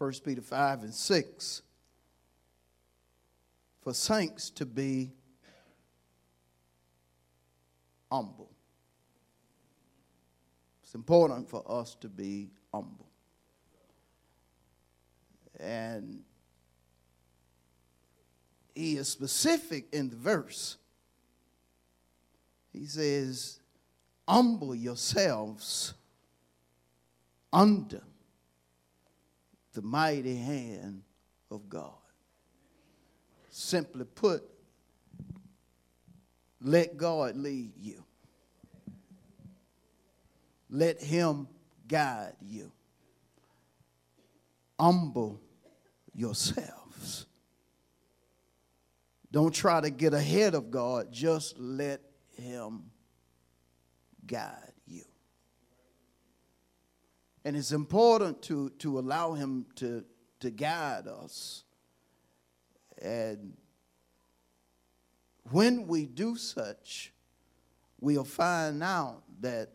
1 Peter 5 and 6 for saints to be humble. It's important for us to be humble. And he is specific in the verse. He says, Humble yourselves under the mighty hand of God. Simply put, let God lead you. Let Him guide you. Humble yourselves. Don't try to get ahead of God, just let Him guide. And it's important to, to allow Him to, to guide us. And when we do such, we'll find out that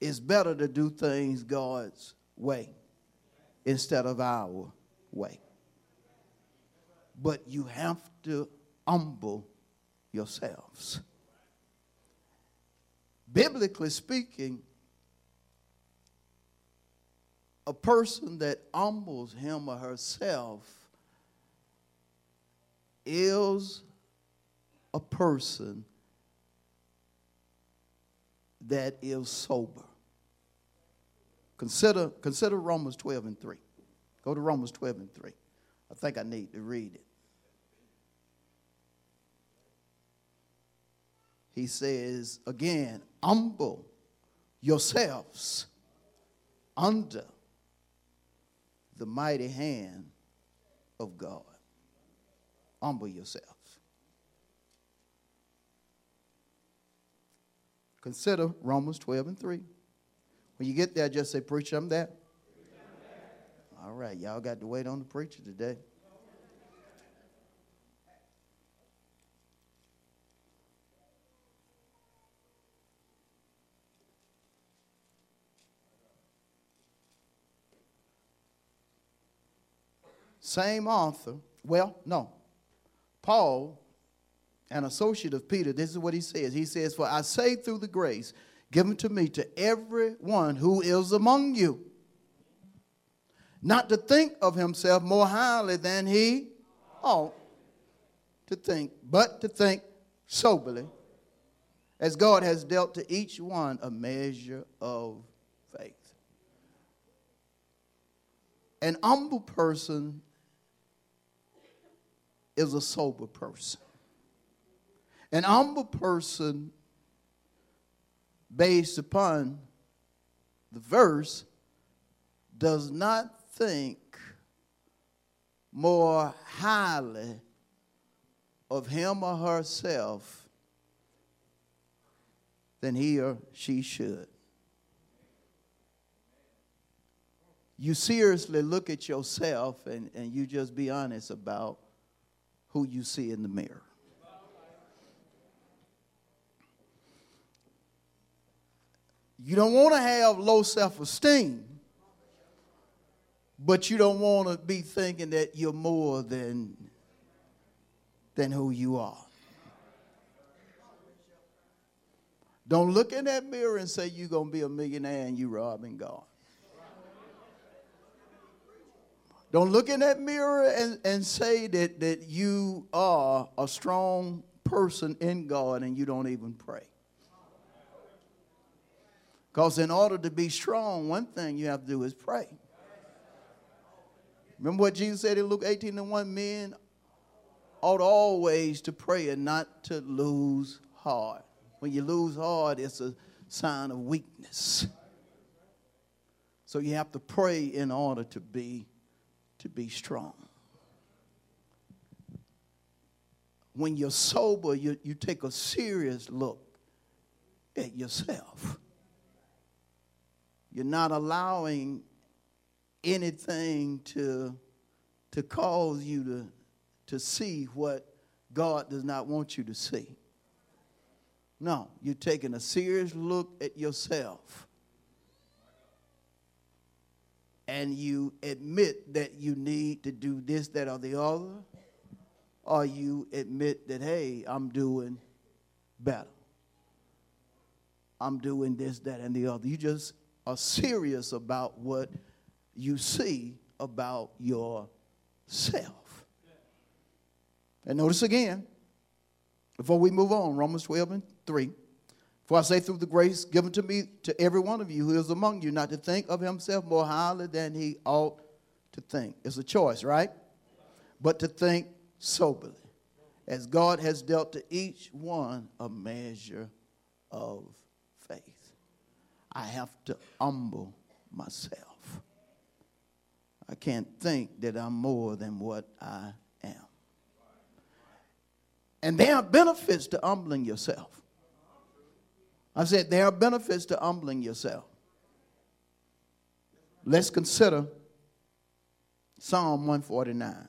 it's better to do things God's way instead of our way. But you have to humble yourselves. Biblically speaking, a person that humbles him or herself is a person that is sober. Consider, consider Romans 12 and 3. Go to Romans 12 and 3. I think I need to read it. He says, again, humble yourselves under the mighty hand of God. Humble yourself. Consider Romans 12 and 3. When you get there, just say, Preacher, I'm there. All right, y'all got to wait on the preacher today. Same author. Well, no. Paul, an associate of Peter, this is what he says. He says, For I say through the grace given to me to everyone who is among you, not to think of himself more highly than he ought to think, but to think soberly, as God has dealt to each one a measure of faith. An humble person is a sober person. An humble person, based upon the verse, does not think more highly of him or herself than he or she should. You seriously look at yourself and, and you just be honest about who you see in the mirror. You don't want to have low self esteem, but you don't want to be thinking that you're more than, than who you are. Don't look in that mirror and say you're going to be a millionaire and you're robbing God. Don't look in that mirror and, and say that, that you are a strong person in God and you don't even pray. Because in order to be strong, one thing you have to do is pray. Remember what Jesus said in Luke 18 and 1 men ought always to pray and not to lose heart. When you lose heart, it's a sign of weakness. So you have to pray in order to be to be strong. When you're sober, you, you take a serious look at yourself. You're not allowing anything to, to cause you to, to see what God does not want you to see. No, you're taking a serious look at yourself. And you admit that you need to do this, that, or the other. Or you admit that, hey, I'm doing better. I'm doing this, that, and the other. You just are serious about what you see about yourself. And notice again, before we move on, Romans 12 and 3. For I say through the grace given to me to every one of you who is among you, not to think of himself more highly than he ought to think. It's a choice, right? But to think soberly, as God has dealt to each one a measure of faith. I have to humble myself. I can't think that I'm more than what I am. And there are benefits to humbling yourself. I said there are benefits to humbling yourself. Let's consider Psalm 149.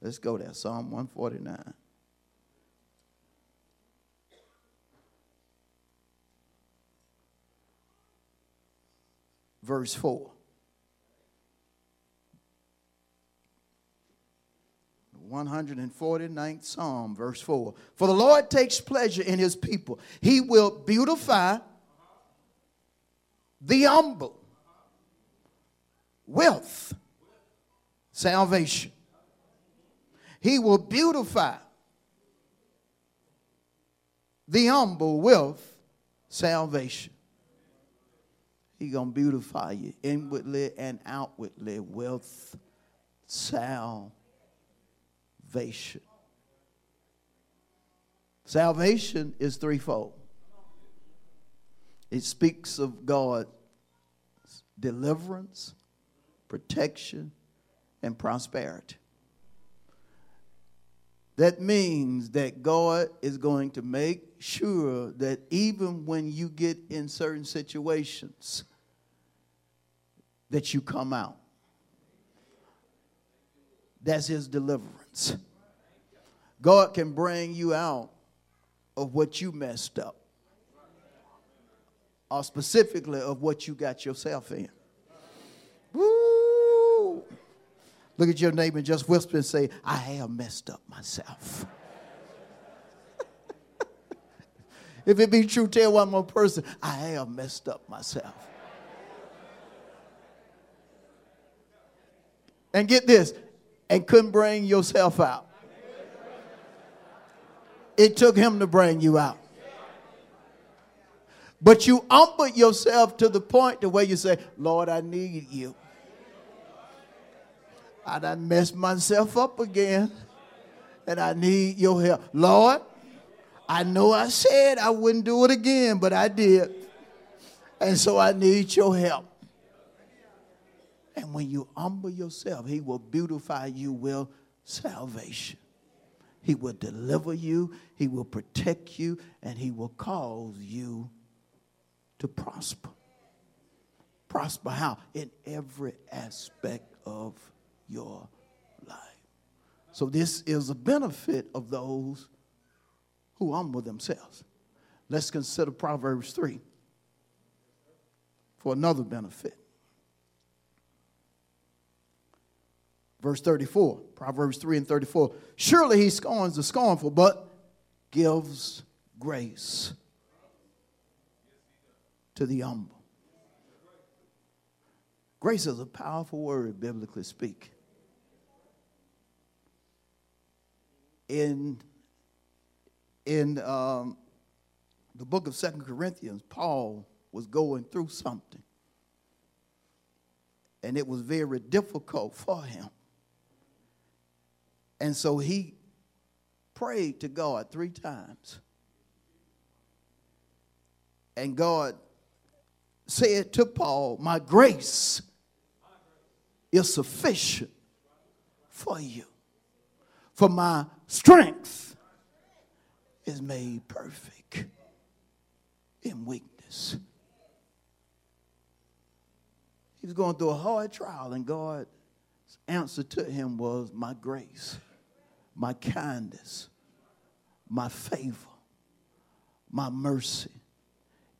Let's go there, Psalm 149. Verse 4. 149th Psalm, verse 4. For the Lord takes pleasure in his people. He will beautify the humble, wealth, salvation. He will beautify the humble wealth, salvation. He gonna beautify you inwardly and outwardly, wealth, salvation salvation. Salvation is threefold. It speaks of God's deliverance, protection, and prosperity. That means that God is going to make sure that even when you get in certain situations, that you come out. That's his deliverance. God can bring you out of what you messed up, or specifically of what you got yourself in. Woo! Look at your neighbor and just whisper and say, I have messed up myself. if it be true, tell one more person, I have messed up myself. And get this, and couldn't bring yourself out. It took him to bring you out. But you humble yourself to the point to where you say, Lord, I need you. I done messed myself up again. And I need your help. Lord, I know I said I wouldn't do it again, but I did. And so I need your help. And when you humble yourself, He will beautify you with salvation. He will deliver you, He will protect you, and He will cause you to prosper. Prosper how? In every aspect of your life. So, this is a benefit of those who humble themselves. Let's consider Proverbs 3 for another benefit. Verse 34, Proverbs 3 and 34. Surely he scorns the scornful, but gives grace to the humble. Grace is a powerful word, biblically speaking. In, in um, the book of Second Corinthians, Paul was going through something. And it was very difficult for him. And so he prayed to God three times. And God said to Paul, My grace is sufficient for you. For my strength is made perfect in weakness. He was going through a hard trial, and God's answer to him was, My grace, my kindness, my favor, my mercy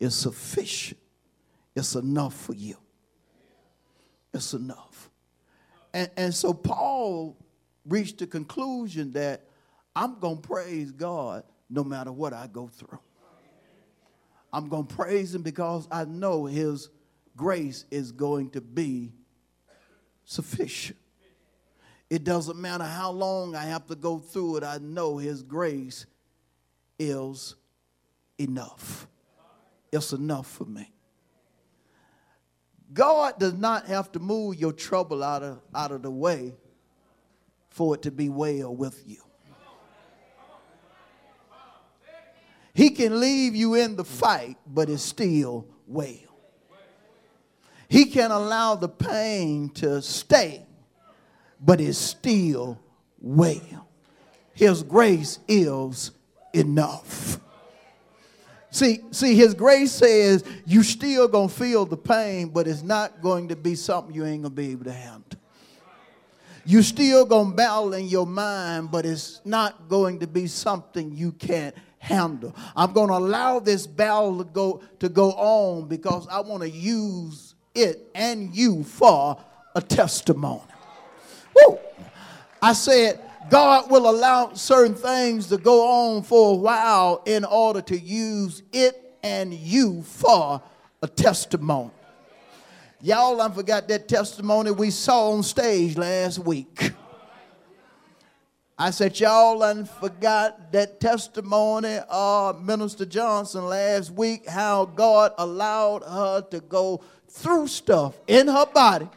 is sufficient. It's enough for you. It's enough. And, and so Paul reached the conclusion that I'm going to praise God no matter what I go through. I'm going to praise Him because I know His grace is going to be sufficient. It doesn't matter how long I have to go through it, I know His grace is enough. It's enough for me. God does not have to move your trouble out of, out of the way for it to be well with you. He can leave you in the fight, but it's still well. He can allow the pain to stay, but it's still well. His grace is enough. See, see, his grace says you still gonna feel the pain, but it's not going to be something you ain't gonna be able to handle. You still gonna battle in your mind, but it's not going to be something you can't handle. I'm gonna allow this battle to go to go on because I want to use it and you for a testimony. Woo! I said God will allow certain things to go on for a while in order to use it and you for a testimony. Y'all, I forgot that testimony we saw on stage last week. I said, y'all, I forgot that testimony of Minister Johnson last week, how God allowed her to go through stuff in her body,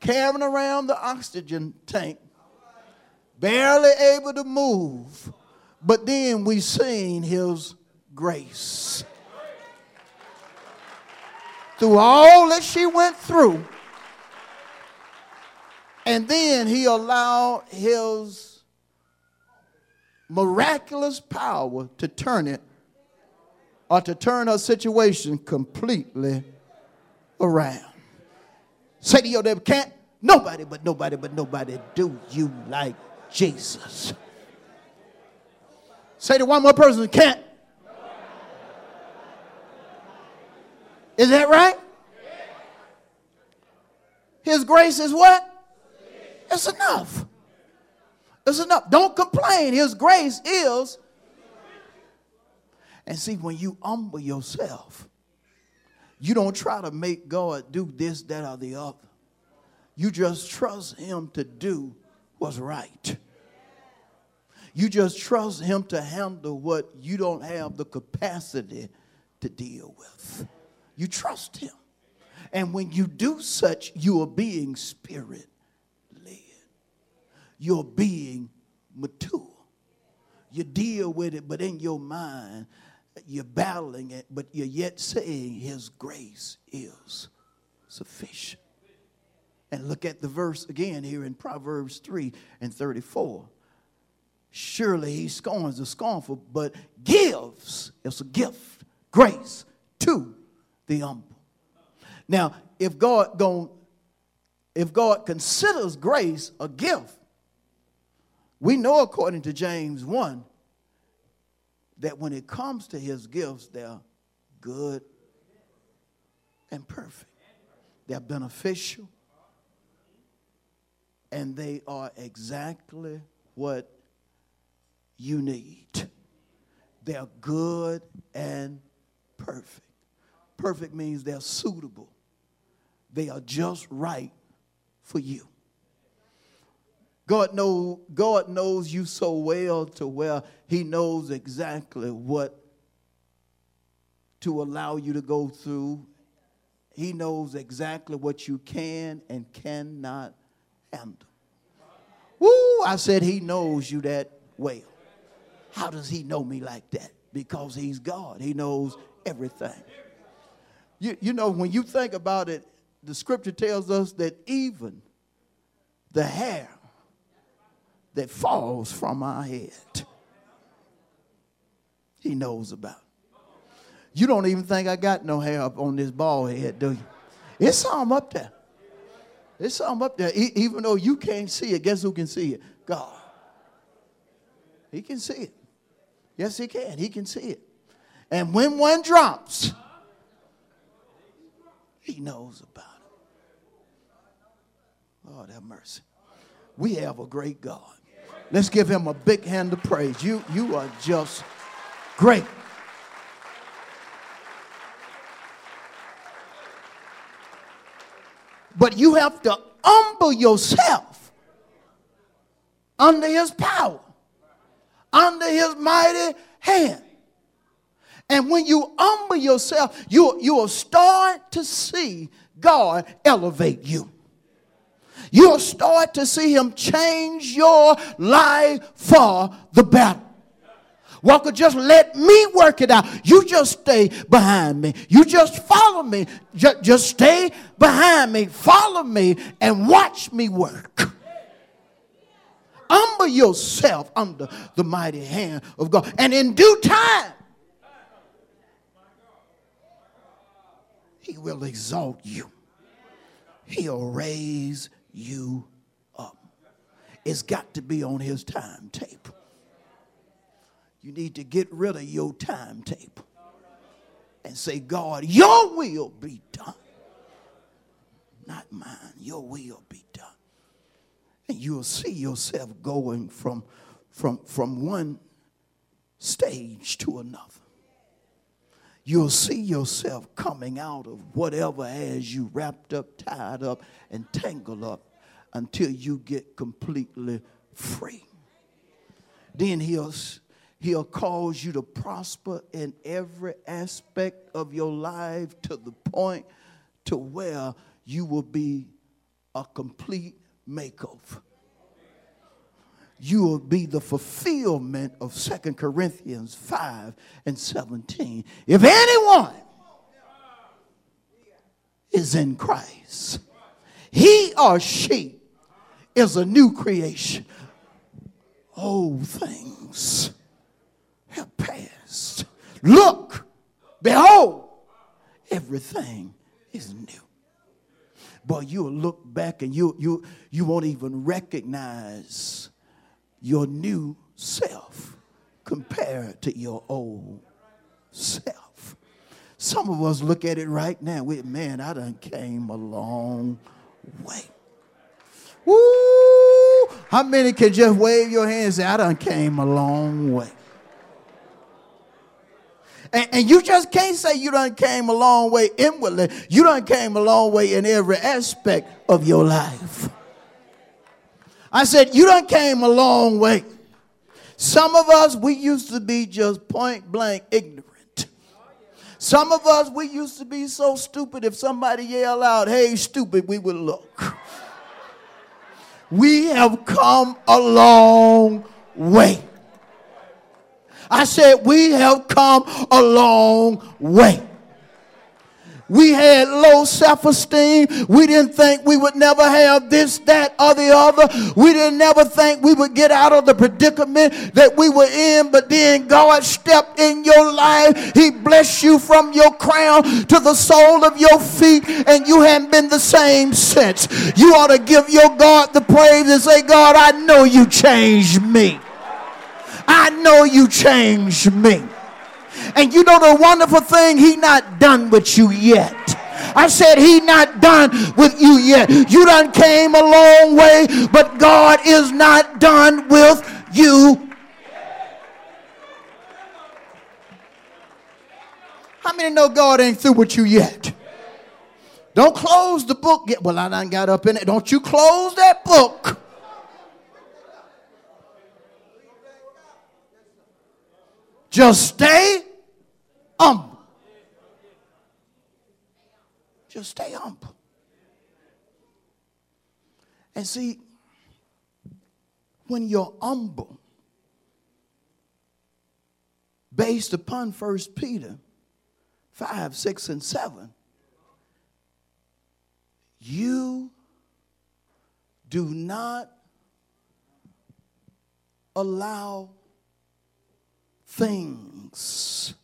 carrying around the oxygen tank barely able to move. But then we seen his grace. Through all that she went through, and then he allowed his miraculous power to turn it or to turn her situation completely around. Say to your neighbor, can't nobody but nobody but nobody do you like Jesus. Say to one more person, can't. Is that right? His grace is what? It's enough. It's enough. Don't complain. His grace is. And see, when you humble yourself, you don't try to make God do this, that, or the other. You just trust Him to do what's right. You just trust Him to handle what you don't have the capacity to deal with. You trust Him. And when you do such, you are being spirit led. You're being mature. You deal with it, but in your mind, you're battling it, but you're yet saying His grace is sufficient. And look at the verse again here in Proverbs 3 and 34. Surely he scorns the scornful, but gives, it's a gift, grace to the humble. Now, if God going if God considers grace a gift, we know according to James 1 that when it comes to his gifts, they're good and perfect. They're beneficial and they are exactly what you need. They're good and perfect. Perfect means they're suitable, they are just right for you. God, know, God knows you so well to where He knows exactly what to allow you to go through. He knows exactly what you can and cannot handle. Woo, I said, He knows you that well. How does He know me like that? Because He's God, He knows everything. You, you know, when you think about it, the scripture tells us that even the hair that falls from our head, he knows about. You don't even think I got no hair up on this bald head, do you? It's some up there. It's something up there. E- even though you can't see it, guess who can see it? God. He can see it. Yes, he can. He can see it. And when one drops, he knows about it. Lord have mercy. We have a great God. Let's give him a big hand of praise. You, you are just great. But you have to humble yourself under his power, under his mighty hand. And when you humble yourself, you, you will start to see God elevate you. You'll start to see him change your life for the better. Walker, just let me work it out. You just stay behind me. You just follow me. Just, just stay behind me. Follow me and watch me work. Humble yourself under the mighty hand of God. And in due time, He will exalt you. He'll raise you up. It's got to be on His timetable. You need to get rid of your timetable and say, God, your will be done. Not mine, your will be done. And you'll see yourself going from, from, from one stage to another. You'll see yourself coming out of whatever has you wrapped up, tied up, and tangled up until you get completely free. Then he'll He'll cause you to prosper in every aspect of your life to the point to where you will be a complete makeover. You will be the fulfillment of Second Corinthians 5 and 17. If anyone is in Christ, he or she is a new creation. Old things have passed. Look, behold, everything is new. But you'll look back and you, you, you won't even recognize your new self compared to your old self. Some of us look at it right now. We, man, I done came a long way. Woo! How many can just wave your hands and say, I done came a long way? And, and, you just can't say you done came a long way inwardly. You done came a long way in every aspect of your life. I said, you done came a long way. Some of us, we used to be just point blank ignorant. Some of us, we used to be so stupid if somebody yelled out, hey, stupid, we would look. We have come a long way. I said, We have come a long way. We had low self esteem. We didn't think we would never have this, that, or the other. We didn't never think we would get out of the predicament that we were in. But then God stepped in your life. He blessed you from your crown to the sole of your feet, and you haven't been the same since. You ought to give your God the praise and say, God, I know you changed me. I know you changed me. And you know the wonderful thing, he not done with you yet. I said he not done with you yet. You done came a long way, but God is not done with you. How many know God ain't through with you yet? Don't close the book yet. Well, I done got up in it. Don't you close that book Just stay humble. Just stay humble. And see, when you're humble, based upon 1 Peter 5, 6, and 7, you do not allow things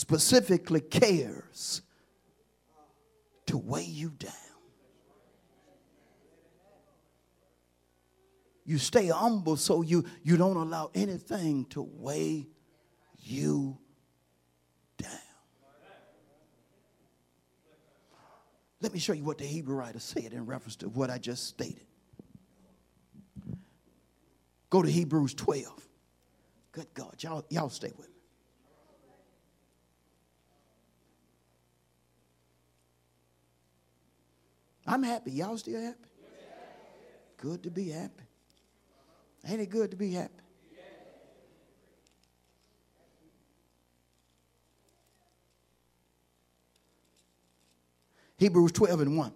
specifically cares, to weigh you down. You stay humble so you, you don't allow anything to weigh you down. Let me show you what the Hebrew writer said in reference to what I just stated. Go to Hebrews 12. Good God, y'all, y'all stay with me. I'm happy. Y'all still happy? Good to be happy. Ain't it good to be happy? Hebrews 12 and 1.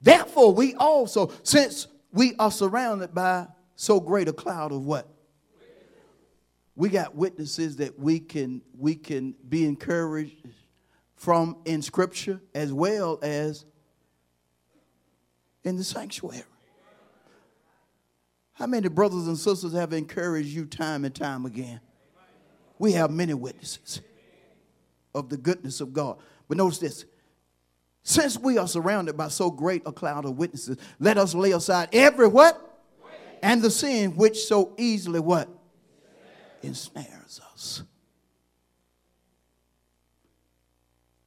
Therefore, we also, since we are surrounded by so great a cloud of what? We got witnesses that we can we can be encouraged from in scripture as well as in the sanctuary. How many brothers and sisters have encouraged you time and time again? We have many witnesses of the goodness of God. But notice this. Since we are surrounded by so great a cloud of witnesses, let us lay aside every what? And the sin which so easily what? Ensnares us.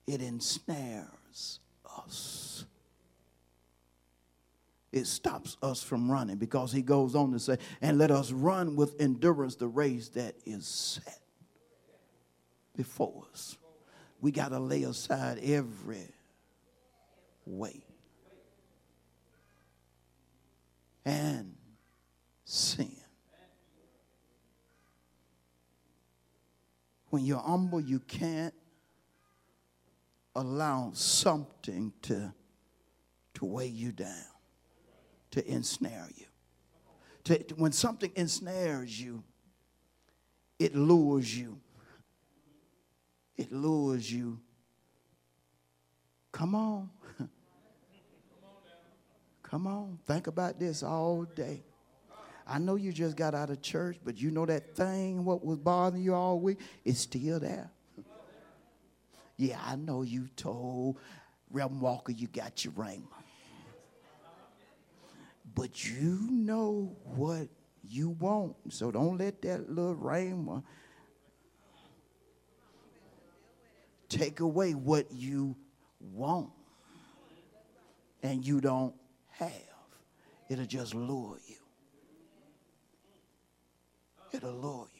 It ensnares us. It stops us from running because he goes on to say, and let us run with endurance the race that is set before us. We got to lay aside every weight and sin. When you're humble, you can't allow something to, to weigh you down, to ensnare you. To, to, when something ensnares you, it lures you. It lures you. Come on. Come on. Think about this all day. I know you just got out of church, but you know that thing, what was bothering you all week, it's still there. Yeah, I know you told Reverend Walker you got your ring. But you know what you want. So don't let that little rhema take away what you want and you don't have. It'll just lure you. It'll lure you.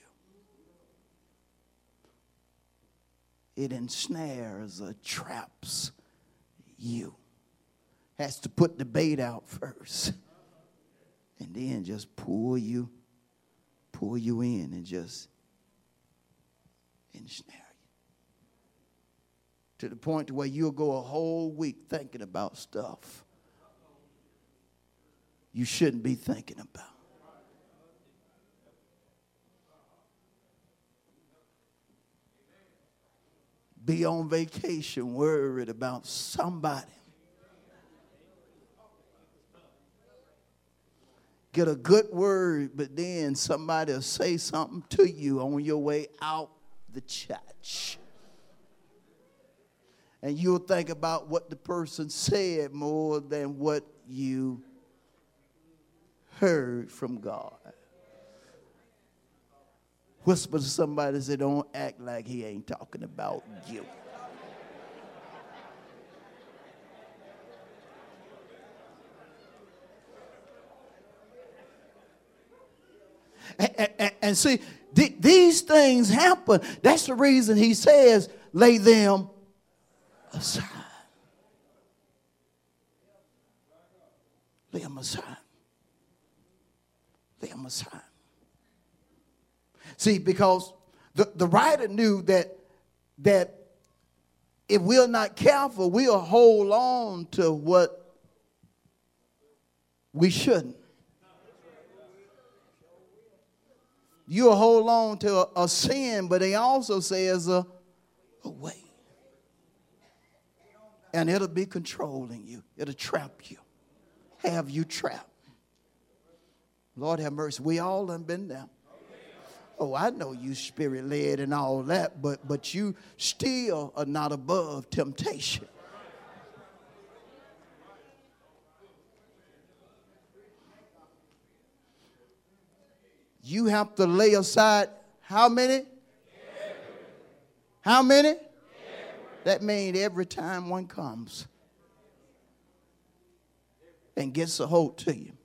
It ensnares or traps you. Has to put the bait out first. And then just pull you, pull you in and just ensnare you. To the point where you'll go a whole week thinking about stuff you shouldn't be thinking about. Be on vacation worried about somebody. Get a good word, but then somebody will say something to you on your way out the church. And you'll think about what the person said more than what you heard from God. Whisper to somebody say, Don't act like he ain't talking about you. And, and, and see, th- these things happen. That's the reason he says, lay them aside. Lay them aside Lay them aside. See, because the, the writer knew that that if we're not careful, we'll hold on to what we shouldn't. You'll hold on to a, a sin, but he also says a, a way. And it'll be controlling you, it'll trap you. have you trapped. Lord have mercy. We all have been there. Oh, I know you spirit led and all that, but but you still are not above temptation. You have to lay aside how many? How many? That means every time one comes and gets a hold to you.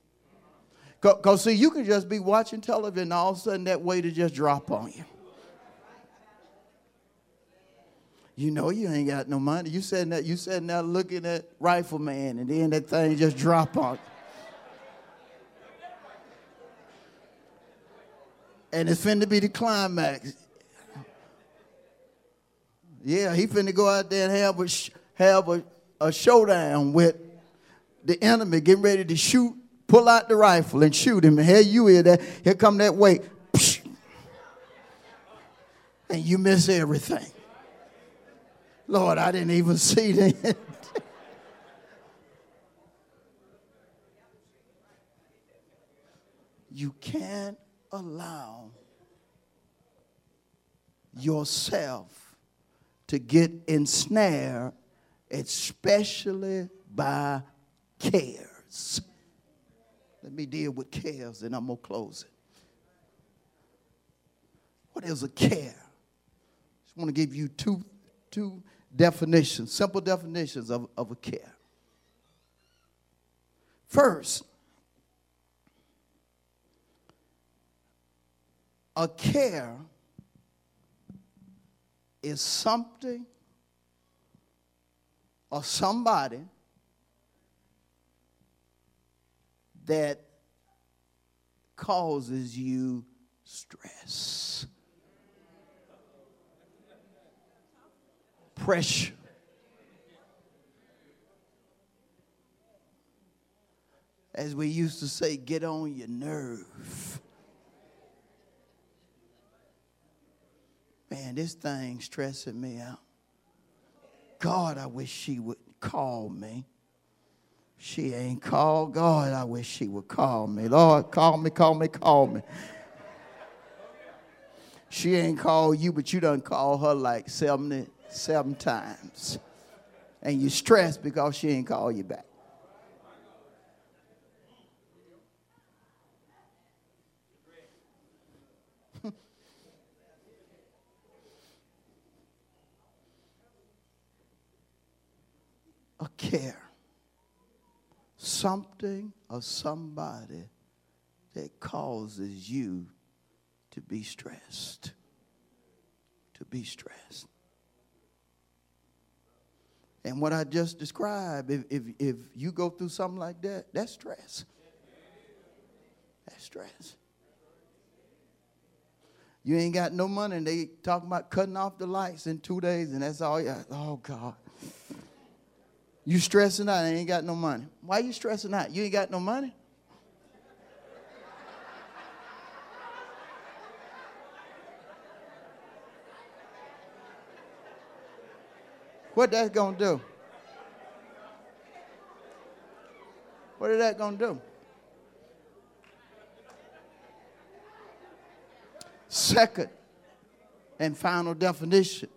Because, see, you can just be watching television and all of a sudden that weight will just drop on you. You know you ain't got no money. You sitting there, you sitting there looking at Rifleman and then that thing just drop on you. And it's finna be the climax. Yeah, he finna go out there and have a, have a, a showdown with the enemy, getting ready to shoot, pull out the rifle and shoot him. And here you is, that here come that way. And you miss everything. Lord, I didn't even see that. you can't allow yourself to get ensnared, especially by cares. Let me deal with cares and I'm going to close it. What is a care? I just want to give you two, two definitions, simple definitions of, of a care. First, a care is something or somebody that causes you stress, pressure. As we used to say, get on your nerve. Man, this thing stressing me out. God, I wish she would call me. She ain't called. God, I wish she would call me. Lord, call me, call me, call me. She ain't called you, but you done called her like 77 times. And you stressed because she ain't called you back. a care, something or somebody that causes you to be stressed. To be stressed. And what I just described, if, if, if you go through something like that, that's stress. That's stress. You ain't got no money, and they talking about cutting off the lights in two days, and that's all you Oh, God. You stressing out, I ain't got no money. Why you stressing out? You ain't got no money? What that's gonna do? What is that gonna do? Second and final definition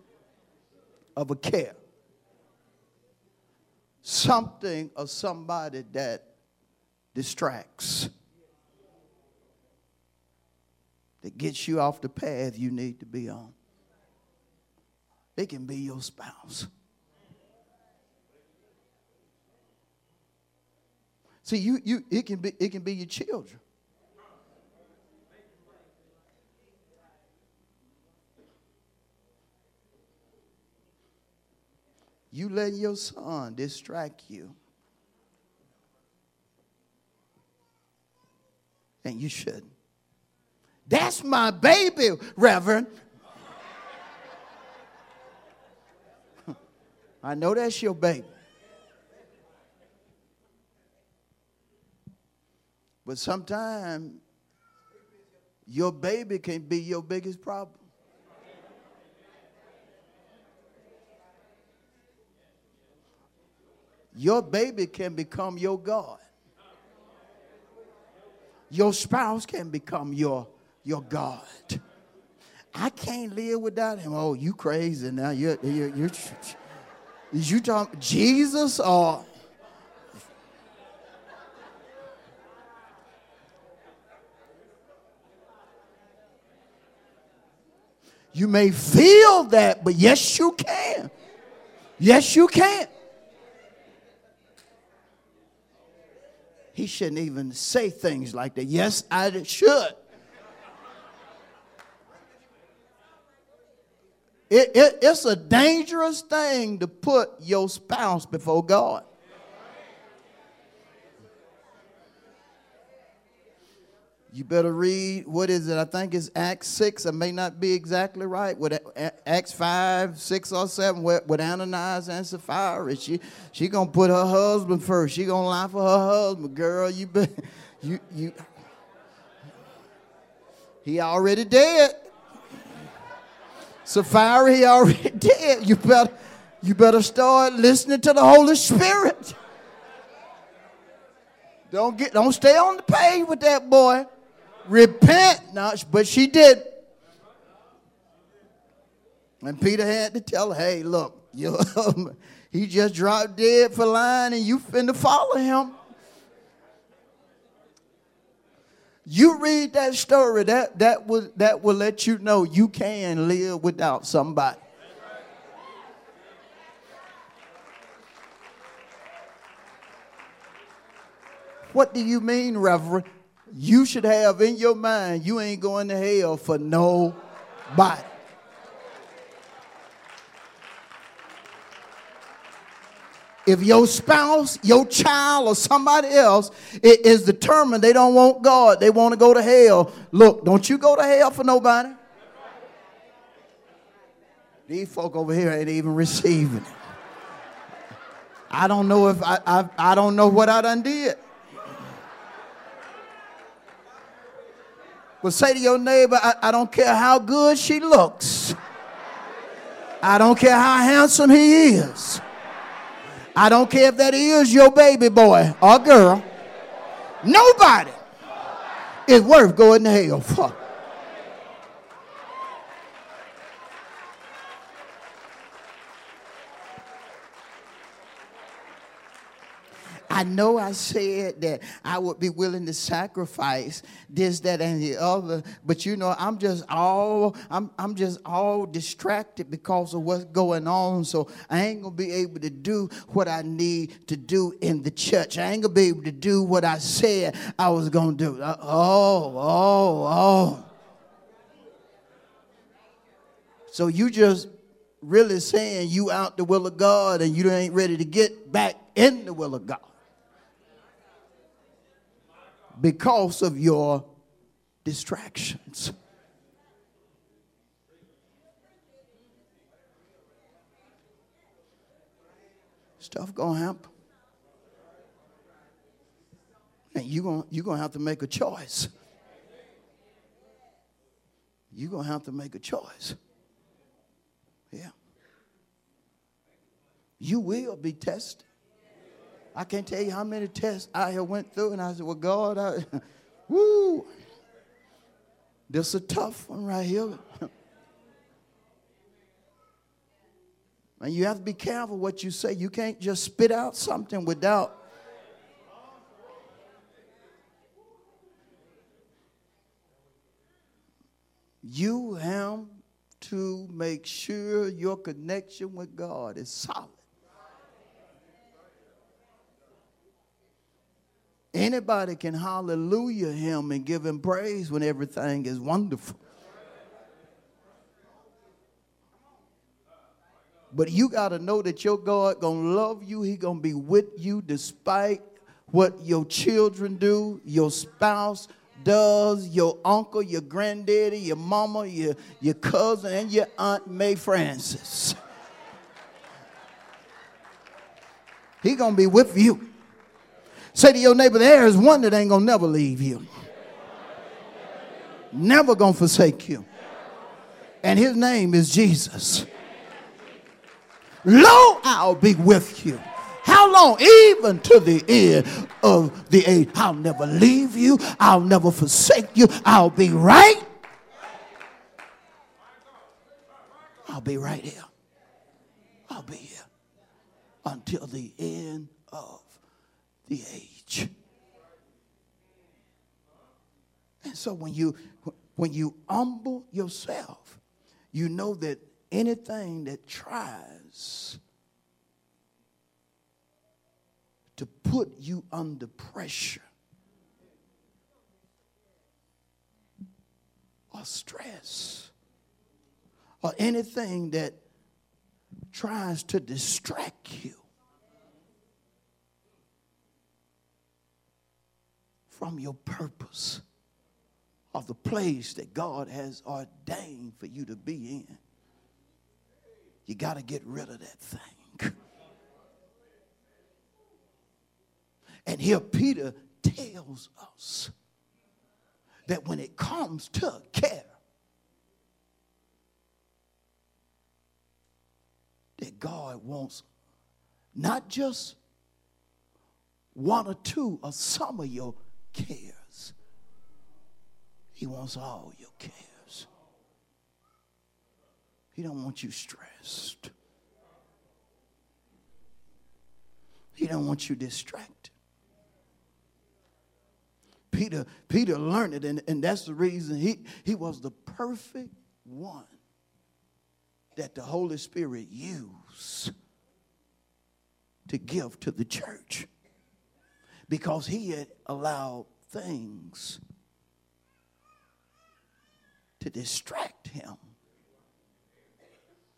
of a care something or somebody that distracts, that gets you off the path you need to be on. It can be your spouse. See, you, you, it, can be, it can be your children. You let your son distract you. And you shouldn't. That's my baby, Reverend. I know that's your baby. But sometimes your baby can be your biggest problem. Your baby can become your God. Your spouse can become your, your God. I can't live without him. Oh, you crazy now. You're, you're, you're, is you talking Jesus or You may feel that, but yes, you can. Yes, you can. He shouldn't even say things like that. Yes, I should. It, it, it's a dangerous thing to put your spouse before God. You better read, what is it? I think it's Acts 6. I may not be exactly right. With Acts 5, 6 or 7, with, Ananias and Sapphira. She she gonna put her husband first. She gonna lie for her husband. Girl, you be, you you he already dead. Sapphira, he already dead. You better you better start listening to the Holy Spirit. Don't get don't stay on the page with that boy repent. No, but she did. And Peter had to tell her, hey, look, you, he just dropped dead for lying and you finna follow him. You read that story, that, that, will, that will let you know you can live without somebody. What do you mean, Reverend? You should have in your mind you ain't going to hell for nobody. If your spouse, your child, or somebody else is determined they don't want God, they want to go to hell, look, don't you go to hell for nobody. These folk over here ain't even receiving it. I don't know if I, I, I don't know what I done did. Well, say to your neighbor, I, I don't care how good she looks. I don't care how handsome he is. I don't care if that is your baby boy or girl. Nobody is worth going to hell for. I know I said that I would be willing to sacrifice this, that, and the other, but you know, I'm just all I'm I'm just all distracted because of what's going on. So I ain't gonna be able to do what I need to do in the church. I ain't gonna be able to do what I said I was gonna do. Uh, oh, oh, oh. So you just really saying you out the will of God and you ain't ready to get back in the will of God because of your distractions. Stuff gonna happen. And you're gonna, you're gonna have to make a choice. You're gonna have to make a choice. Yeah. You will be tested. I can't tell you how many tests I have went through, and I said, "Well, God, I, woo, this is a tough one right here." and you have to be careful what you say. You can't just spit out something without. You have to make sure your connection with God is solid. Anybody can hallelujah him and give him praise when everything is wonderful. But you got to know that your God going to love you. He going to be with you despite what your children do, your spouse does, your uncle, your granddaddy, your mama, your, your cousin, and your aunt May Francis. He going to be with you. Say to your neighbor, there is one that ain't gonna never leave you. Never gonna forsake you. And his name is Jesus. Lo, I'll be with you. How long? Even to the end of the age. I'll never leave you. I'll never forsake you. I'll be right. I'll be right here. I'll be here until the end of the age. And so when you when you humble yourself, you know that anything that tries to put you under pressure or stress or anything that tries to distract you from your purpose of the place that God has ordained for you to be in. You got to get rid of that thing. And here Peter tells us that when it comes to care, that God wants not just one or two or some of your cares, He wants all your cares. He don't want you stressed. He don't want you distracted. Peter, Peter learned it, and, and that's the reason he, he was the perfect one that the Holy Spirit used to give to the church because he had allowed things to distract him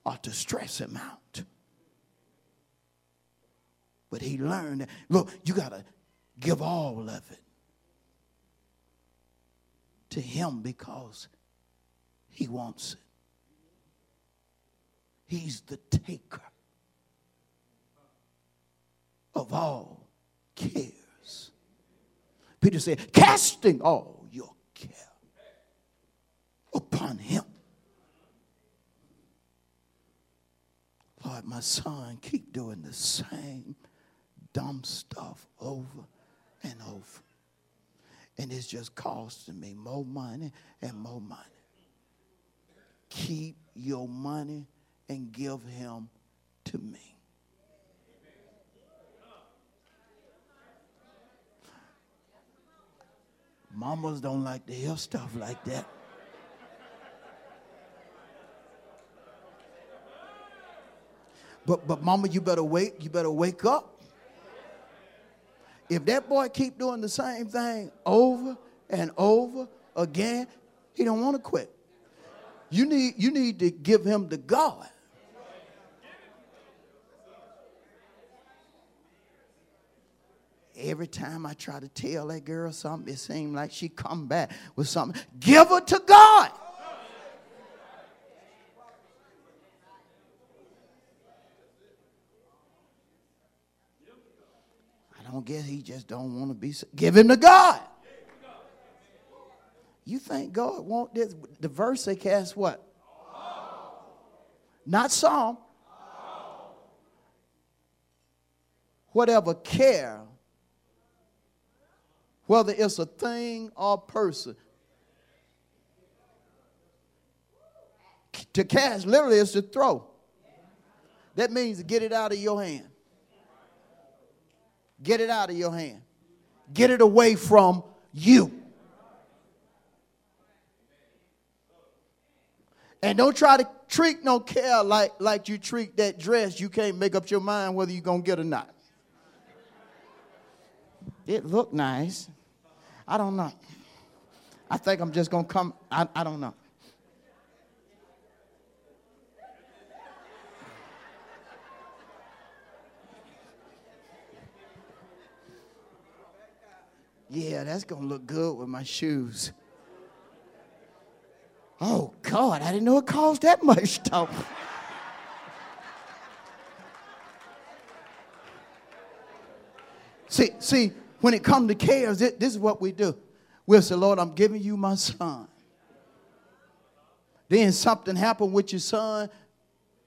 or to stress him out. But he learned look, you got to give all of it to him because he wants it. He's the taker of all cares. Peter said, casting all your care upon him. Lord, my son, keep doing the same dumb stuff over and over and it's just costing me more money and more money. Keep your money and give him to me. Mamas don't like to hear stuff like that. But but mama, you better wake, you better wake up if that boy keep doing the same thing over and over again, he don't want to quit. You need, you need to give him the God. Every time I try to tell that girl something, it seems like she come back with something. Give her to God. I don't guess he just don't want to be. Give him to God. You think God want this? The verse they cast what? Not some. Whatever care, whether it's a thing or person. To cast literally is to throw. That means to get it out of your hand. Get it out of your hand. Get it away from you. And don't try to treat no care like, like you treat that dress. You can't make up your mind whether you're going to get or not. It looked nice. I don't know. I think I'm just going to come. I, I don't know. Yeah, that's going to look good with my shoes. Oh, God, I didn't know it cost that much, though. see, see, when it comes to cares, this, this is what we do. We'll say, Lord, I'm giving you my son. Then something happened with your son,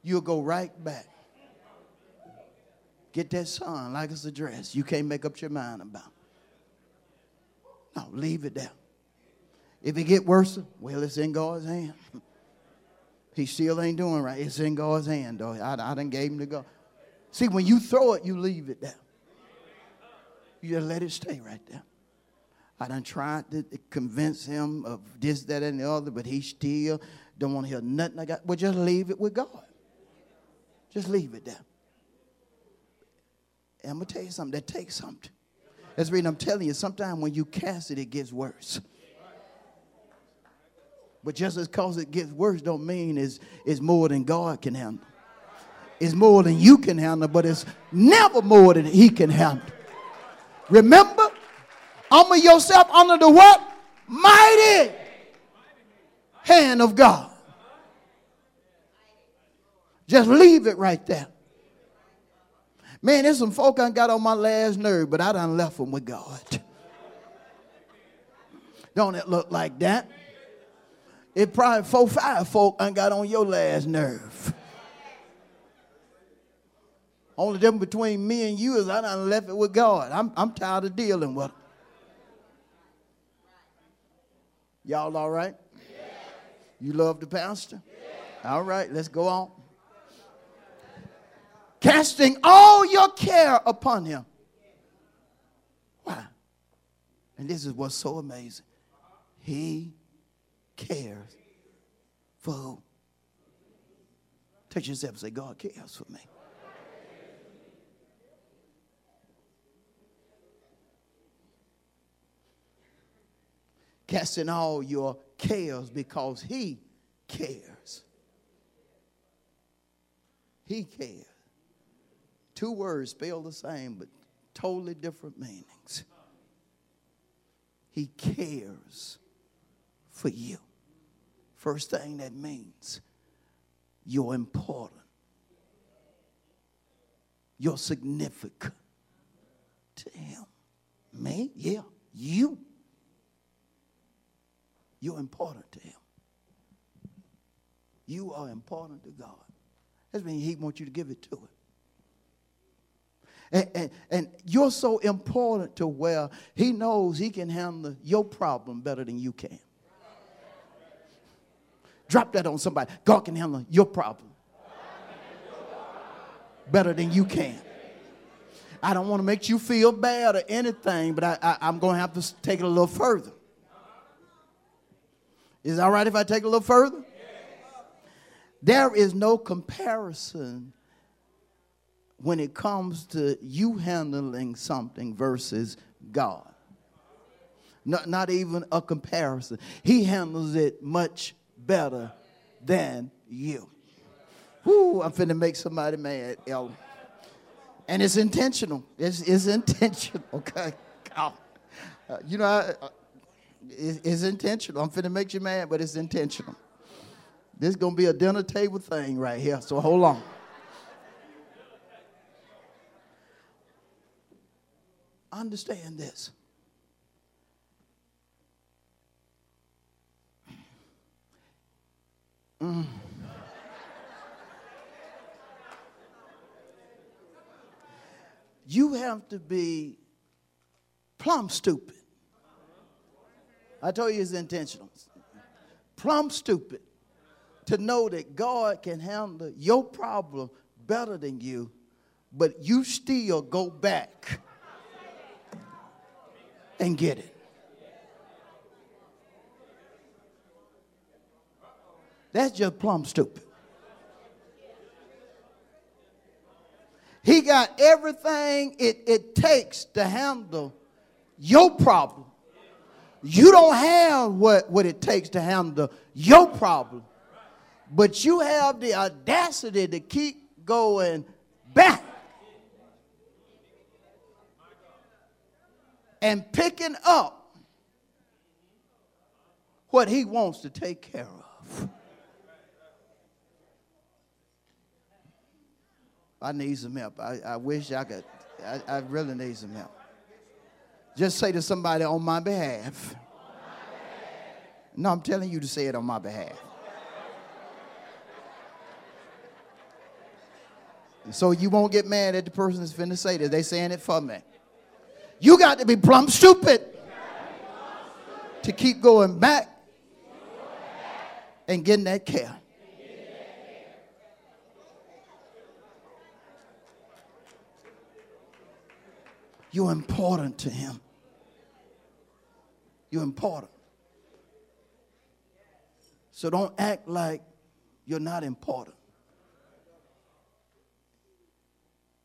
you'll go right back Get that son like it's a dress. You can't make up your mind about. No, leave it there. If it get worse, well, it's in God's hand. He still ain't doing right. It's in God's hand, though. I, I done gave him to God. See, when you throw it, you leave it there. You just let it stay right there. I done tried to convince him of this, that, and the other, but he still don't want to hear nothing I got. Well, just leave it with God. Just leave it there. And I'm to tell you something. That takes something. That's the reason I'm telling you, sometimes when you cast it, it gets worse. But just as cause it gets worse don't mean it's, it's more than God can handle. It's more than you can handle, but it's never more than he can handle. Remember, humble yourself under the what? Mighty hand of God. Just leave it right there. Man, there's some folk I got on my last nerve, but I done left them with God. Don't it look like that? It probably four, five folk I got on your last nerve. Only difference between me and you is I done left it with God. I'm, I'm tired of dealing with it. Y'all all right? You love the pastor? All right, let's go on. Casting all your care upon him. Why? And this is what's so amazing. He cares for who? Touch yourself and say, God cares for me. Casting all your cares because He cares. He cares. Two words spelled the same, but totally different meanings. He cares for you. First thing that means you're important, you're significant to Him. Me? Yeah, you. You're important to Him. You are important to God. That means He wants you to give it to Him. And, and, and, you're so important to where he knows he can handle your problem better than you can. Drop that on somebody. God can handle your problem better than you can. I don't want to make you feel bad or anything, but I, I, am going to have to take it a little further. Is it all right if I take a little further? There is no comparison when it comes to you handling something versus God. Not, not even a comparison. He handles it much better than you. Whoo, I'm finna make somebody mad, yo. And it's intentional. It's, it's intentional, okay? Uh, you know, I, it's, it's intentional. I'm finna make you mad, but it's intentional. This is gonna be a dinner table thing right here, so hold on. Understand this. Mm. You have to be plumb stupid. I told you it's intentional. Plumb stupid to know that God can handle your problem better than you, but you still go back and get it. That's just plumb stupid. He got everything it, it takes to handle your problem. You don't have what, what it takes to handle your problem, but you have the audacity to keep going back and picking up what he wants to take care of. I need some help. I, I wish I could. I, I really need some help. Just say to somebody on my behalf. No, I'm telling you to say it on my behalf. So you won't get mad at the person that's finna say this. They saying it for me. You got to be plumb stupid to keep going back and getting that care. You're important to him. You're important. So don't act like you're not important.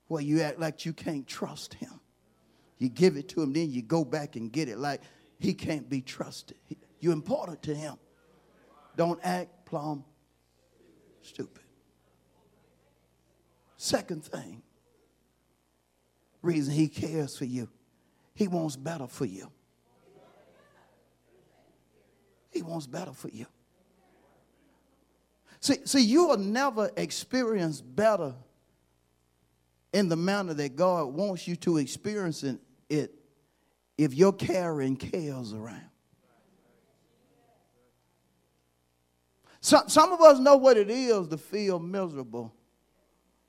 Well, you act like you can't trust him. You give it to him, then you go back and get it like he can't be trusted. You're important to him. Don't act plumb stupid. Second thing, reason he cares for you, he wants better for you. He wants better for you. See, see, you will never experience better in the manner that God wants you to experience it if you're carrying cares around. Some, some of us know what it is to feel miserable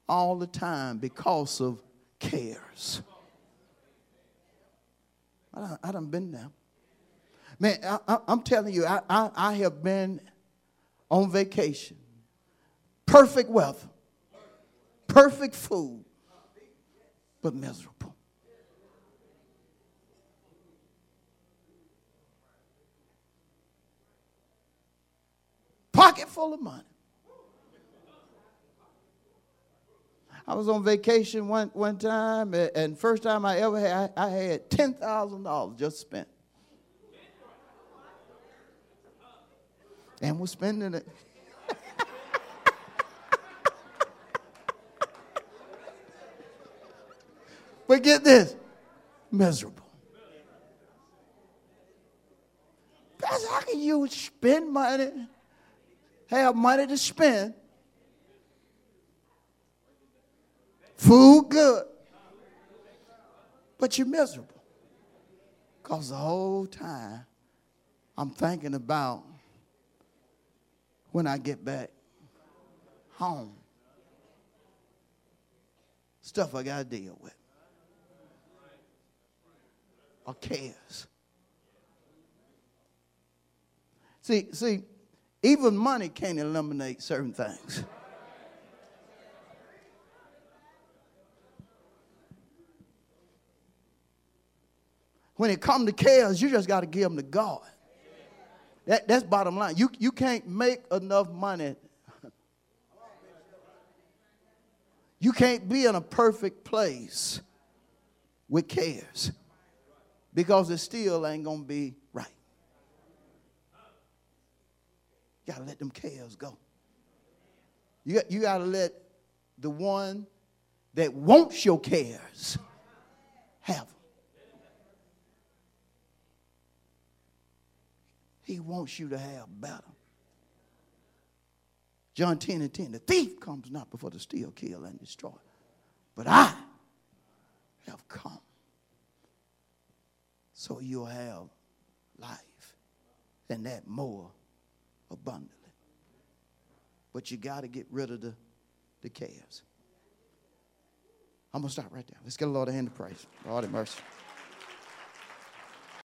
all the time because of cares. I done, I done been there. Man, I, am telling you, I, I, I have been on vacation. Perfect weather, perfect food, but miserable. Pocket full of money. I was on vacation one, one time, and first time I ever had, I had $10,000 just spent. And we're spending it. but get this miserable. Pastor, how can you spend money, have money to spend, Food good. But you're miserable. Because the whole time I'm thinking about when I get back home. Stuff I got to deal with. Or cares. See, see, even money can't eliminate certain things. When it comes to cares, you just got to give them to God. That, that's bottom line. You, you can't make enough money. You can't be in a perfect place with cares because it still ain't going to be right. You got to let them cares go. You you got to let the one that wants your cares have them. He wants you to have better. John 10 and 10 The thief comes not before to steal, kill, and destroy. But I have come so you'll have life and that more abundantly. But you got to get rid of the, the cares. I'm going to stop right there. Let's get a Lord a hand of praise. Lord mercy.